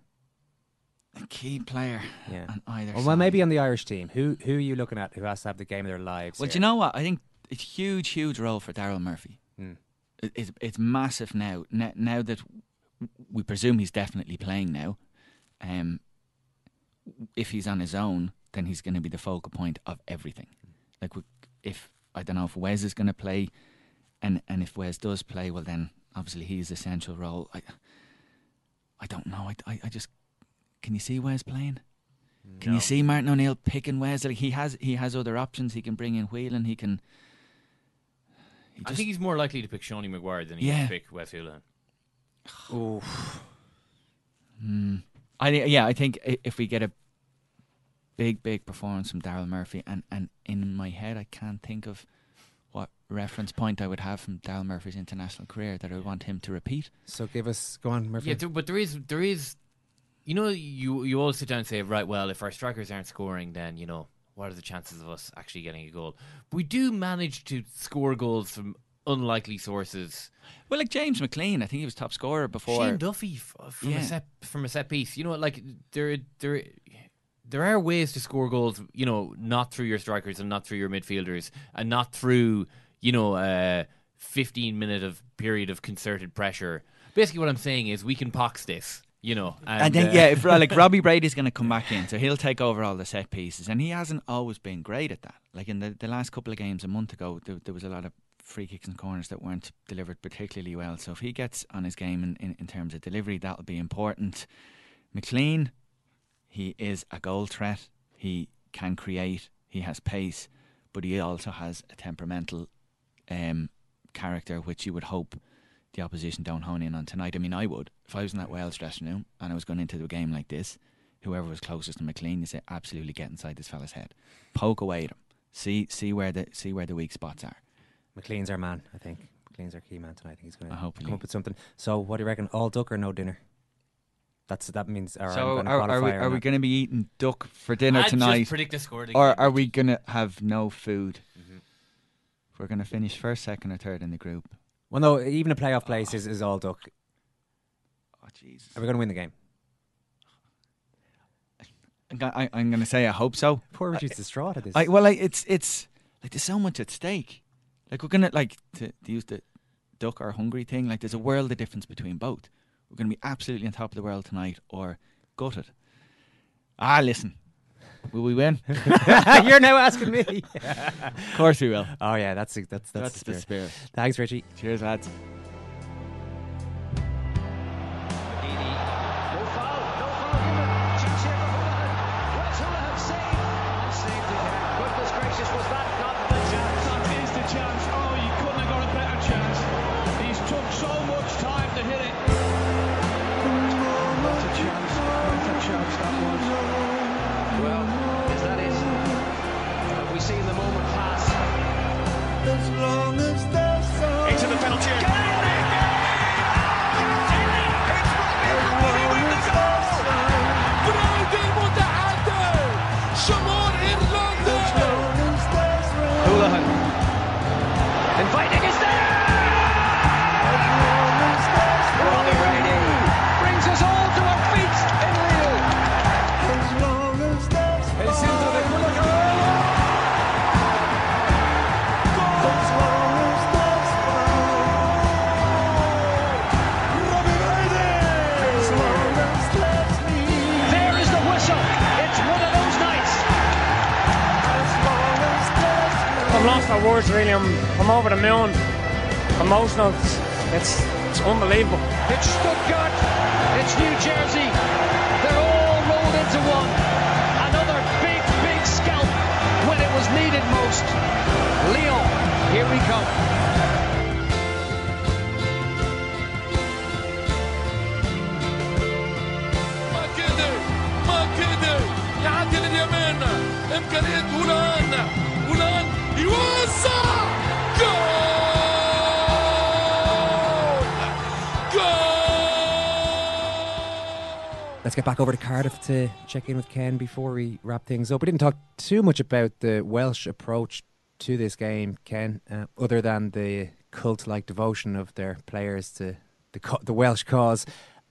a key player Yeah. on either Well, side. well, maybe on the Irish team. Who who are you looking at who has to have the game of their lives? Well, do you know what? I think it's huge, huge role for Daryl Murphy. Hmm. It, it's, it's massive now. now. Now that we presume he's definitely playing now, um, if he's on his own, then he's going to be the focal point of everything. Like we, if I don't know if Wes is going to play, and and if Wes does play, well then obviously he's essential role. I I don't know. I, I, I just can you see Wes playing? Can No. you see Martin O'Neill picking Wes? Like he has he has other options. He can bring in Whelan. He can. he I think he's more likely to pick Seanie Maguire than he Yeah. to pick Wes Hoolahan. Hmm. I thi- yeah, I think if we get a big, big performance from Daryl Murphy, and, and in my head, I can't think of reference point I would have from Daryl Murphy's international career that I would want him to repeat. So give us go on, Murphy. Yeah, there, but there is there is, you know, you you all sit down and say, right, well, if our strikers aren't scoring, then you know, what are the chances of us actually getting a goal? We do manage to score goals from unlikely sources. Well, like James McClean, I think he was top scorer before. Shane Duffy f- from Yeah. a set from a set piece. You know, like there there there are ways to score goals. You know, not through your strikers and not through your midfielders and not through you know a fifteen minute of period of concerted pressure. Basically, what I'm saying is we can pox this. You know, and, I think uh, yeah, if like Robbie Brady's going to come back in, so he'll take over all the set pieces, and he hasn't always been great at that. Like in the, the last couple of games a month ago, there, there was a lot of free kicks and corners that weren't delivered particularly well. So if he gets on his game in, in, in terms of delivery, that'll be important. McClean, he is a goal threat. He can create. He has pace, but he also has a temperamental um, character, which you would hope the opposition don't hone in on tonight. I mean, I would. If I was in that Wales dressing room and I was going into a game like this, whoever was closest to McClean, you say, absolutely get inside this fella's head. Poke away at him. See see where the see where the weak spots are. McClean's our man, I think. McClean's our key man tonight. I think he's going to hope come up with something. So, what do you reckon? All duck or no dinner? That's that means. Or so are, are we are we going to be eating duck for dinner I'd just tonight, predict the score or are we going to have no food? Mm-hmm. We're going to finish first, second, or third in the group. Well, no. Even a playoff place is, is all duck. Oh Jesus! Are we going to win the game? I'm I, I'm going to say I hope so. Poor Richie's distraught at this. I, well, like, it's it's like there's so much at stake. Like we're gonna like to, to use the duck or hungry thing. Like there's a world of difference between both. We're gonna be absolutely on top of the world tonight, or gutted. Ah, listen, will we win? You're now asking me. of course we will. Oh yeah, that's that's that's, That's the the spirit. spirit. Thanks, Richie. Cheers, lads. over the moon. Emotional. It's, it's unbelievable. It's Stuttgart. It's New Jersey. They're all rolled into one. Another big, big scalp when it was needed most. Lyon, here we come. امكانيات اولى Let's get back over to Cardiff to check in with Ken before we wrap things up. We didn't talk too much about the Welsh approach to this game, Ken, uh, other than the cult-like devotion of their players to the co- the Welsh cause.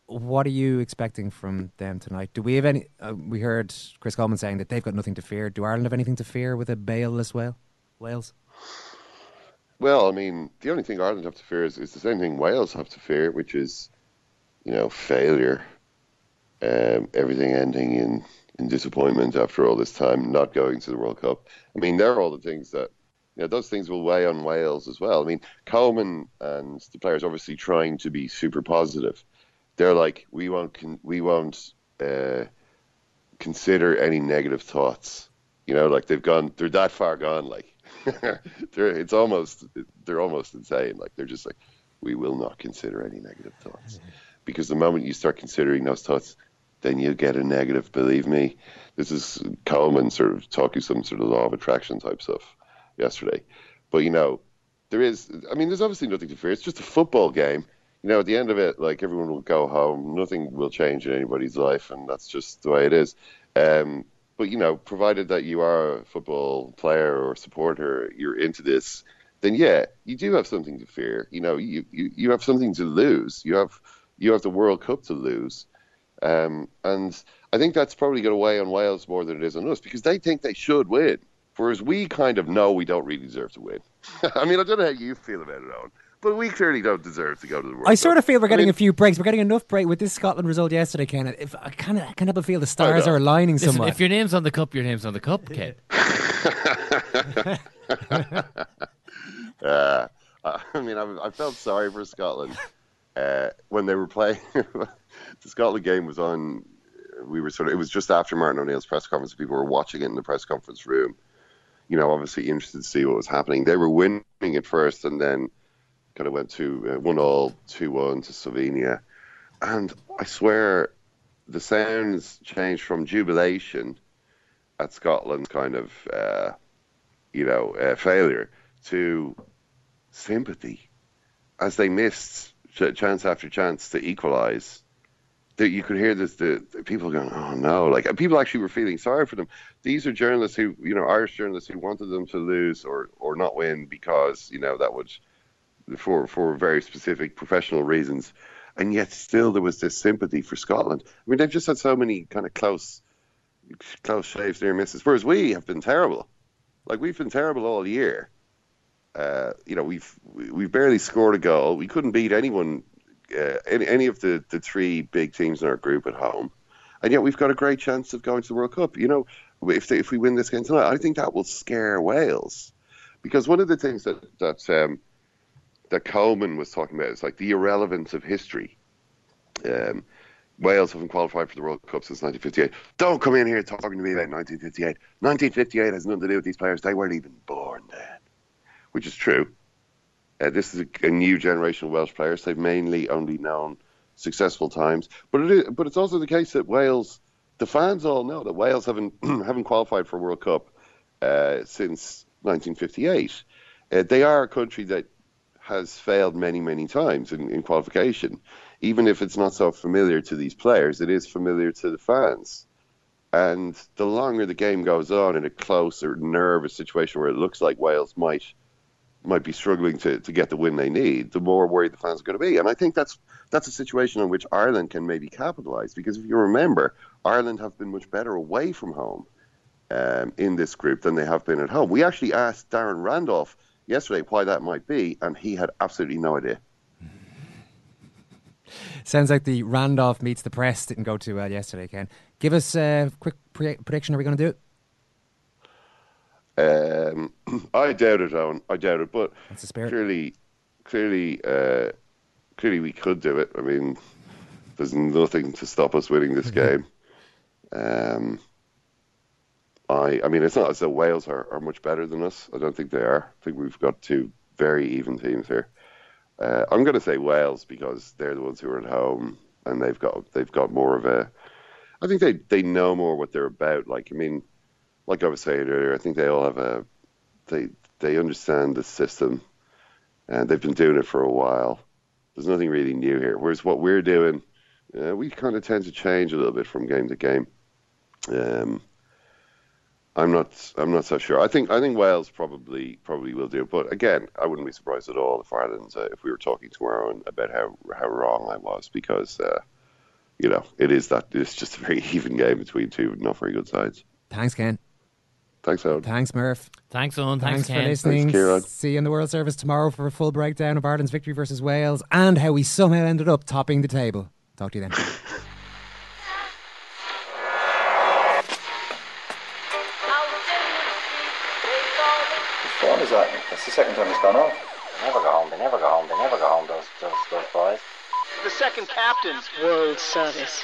what are you expecting from them tonight? Do we have any? Uh, we heard Chris Coleman saying that they've got nothing to fear. Do Ireland have anything to fear with a Baleless Wales? Wales? Well, I mean, the only thing Ireland have to fear is, is the same thing Wales have to fear, which is, you know, failure. Um, everything ending in, in disappointment after all this time, not going to the World Cup. I mean, they're all the things that, you know, those things will weigh on Wales as well. I mean, Coleman and the players obviously trying to be super positive. They're like, we won't, con- we won't uh, consider any negative thoughts. You know, like they've gone, they're that far gone. Like, they're, it's almost, they're almost insane. Like they're just like, we will not consider any negative thoughts, because the moment you start considering those thoughts, then you get a negative. Believe me, this is Coleman sort of talking some sort of law of attraction type stuff yesterday. But you know, there is. I mean, there's obviously nothing to fear. It's just a football game. You know, at the end of it, like everyone will go home. Nothing will change in anybody's life, and that's just the way it is. Um, but you know, provided that you are a football player or supporter, you're into this, then yeah, you do have something to fear. You know, you, you, you have something to lose. You have you have the World Cup to lose. Um, and I think that's probably going to weigh on Wales more than it is on us because they think they should win. Whereas we kind of know we don't really deserve to win. I mean, I don't know how you feel about it, Owen, but we clearly don't deserve to go to the World I sort of feel we're I getting mean, a few breaks. We're getting enough break with this Scotland result yesterday, Ken. If I kind of, kind of feel the stars are aligning Listen, somewhat. if your name's on the cup, your name's on the cup, Ken. uh, I mean, I, I felt sorry for Scotland uh, when they were playing. The Scotland game was on. We were sort of. It was just after Martin O'Neill's press conference. People were watching it in the press conference room. You know, obviously interested to see what was happening. They were winning at first, and then kind of went to uh, one all, two one to Slovenia, and I swear, the sounds changed from jubilation at Scotland's kind of, uh, you know, uh, failure to sympathy as they missed chance after chance to equalise. That you could hear this, the, the people going, "Oh no!" Like people actually were feeling sorry for them. These are journalists who, you know, Irish journalists who wanted them to lose or or not win because you know that would, for for very specific professional reasons, and yet still there was this sympathy for Scotland. I mean, they've just had so many kind of close, close shaves, near misses. Whereas we have been terrible. Like we've been terrible all year. Uh, you know, we've we've barely scored a goal. We couldn't beat anyone, uh, any, any of the, the three big teams in our group at home, and yet we've got a great chance of going to the World Cup. You know, if they, if we win this game tonight, I think that will scare Wales, because one of the things that that um, that Coleman was talking about is like the irrelevance of history. Um, Wales haven't qualified for the World Cup since 1958. Don't come in here talking to me about 1958. 1958 has nothing to do with these players. They weren't even born then, which is true. Uh, this is a, a new generation of Welsh players. They've mainly only known successful times, but it is, but it's also the case that Wales, the fans all know that Wales haven't haven't qualified for a World Cup uh, since 1958. Uh, they are a country that has failed many many times in, in qualification. Even if it's not so familiar to these players, it is familiar to the fans. And the longer the game goes on in a close or nervous situation where it looks like Wales might might be struggling to, to get the win they need, the more worried the fans are going to be. And I think that's that's a situation on which Ireland can maybe capitalise because if you remember, Ireland have been much better away from home um, in this group than they have been at home. We actually asked Darren Randolph yesterday why that might be, and he had absolutely no idea. Sounds like the Randolph meets the press didn't go too well yesterday, Ken. Give us a quick pre- prediction. Are we going to do it? Um, I doubt it, Owen. I doubt it, but That's the spirit. clearly, clearly, uh, clearly, we could do it. I mean, there's nothing to stop us winning this game. Um, I, I mean, it's not as though Wales are, are much better than us. I don't think they are. I think we've got two very even teams here. Uh, I'm going to say Wales because they're the ones who are at home and they've got they've got more of a. I think they they know more what they're about. Like I mean, like I was saying earlier, I think they all have a they they understand the system and they've been doing it for a while. There's nothing really new here. Whereas what we're doing, uh, we kind of tend to change a little bit from game to game. Um, I'm not. I'm not so sure. I think. I think Wales probably probably will do. But again, I wouldn't be surprised at all if Ireland, uh, if we were talking tomorrow and about how how wrong I was, because uh, you know, it is that it's just a very even game between two not very good sides. Thanks, Ken. Thanks, Owen. Thanks, Murph. Thanks, Owen. Thanks, for listening. Thanks, Ciarán. See you in the World Service tomorrow for a full breakdown of Ireland's victory versus Wales and how we somehow ended up topping the table. Talk to you then. Whose phone is that? That's the second time it's gone off. They never go home. They never go home. They never go home. Those those those boys. The second captain's World Service.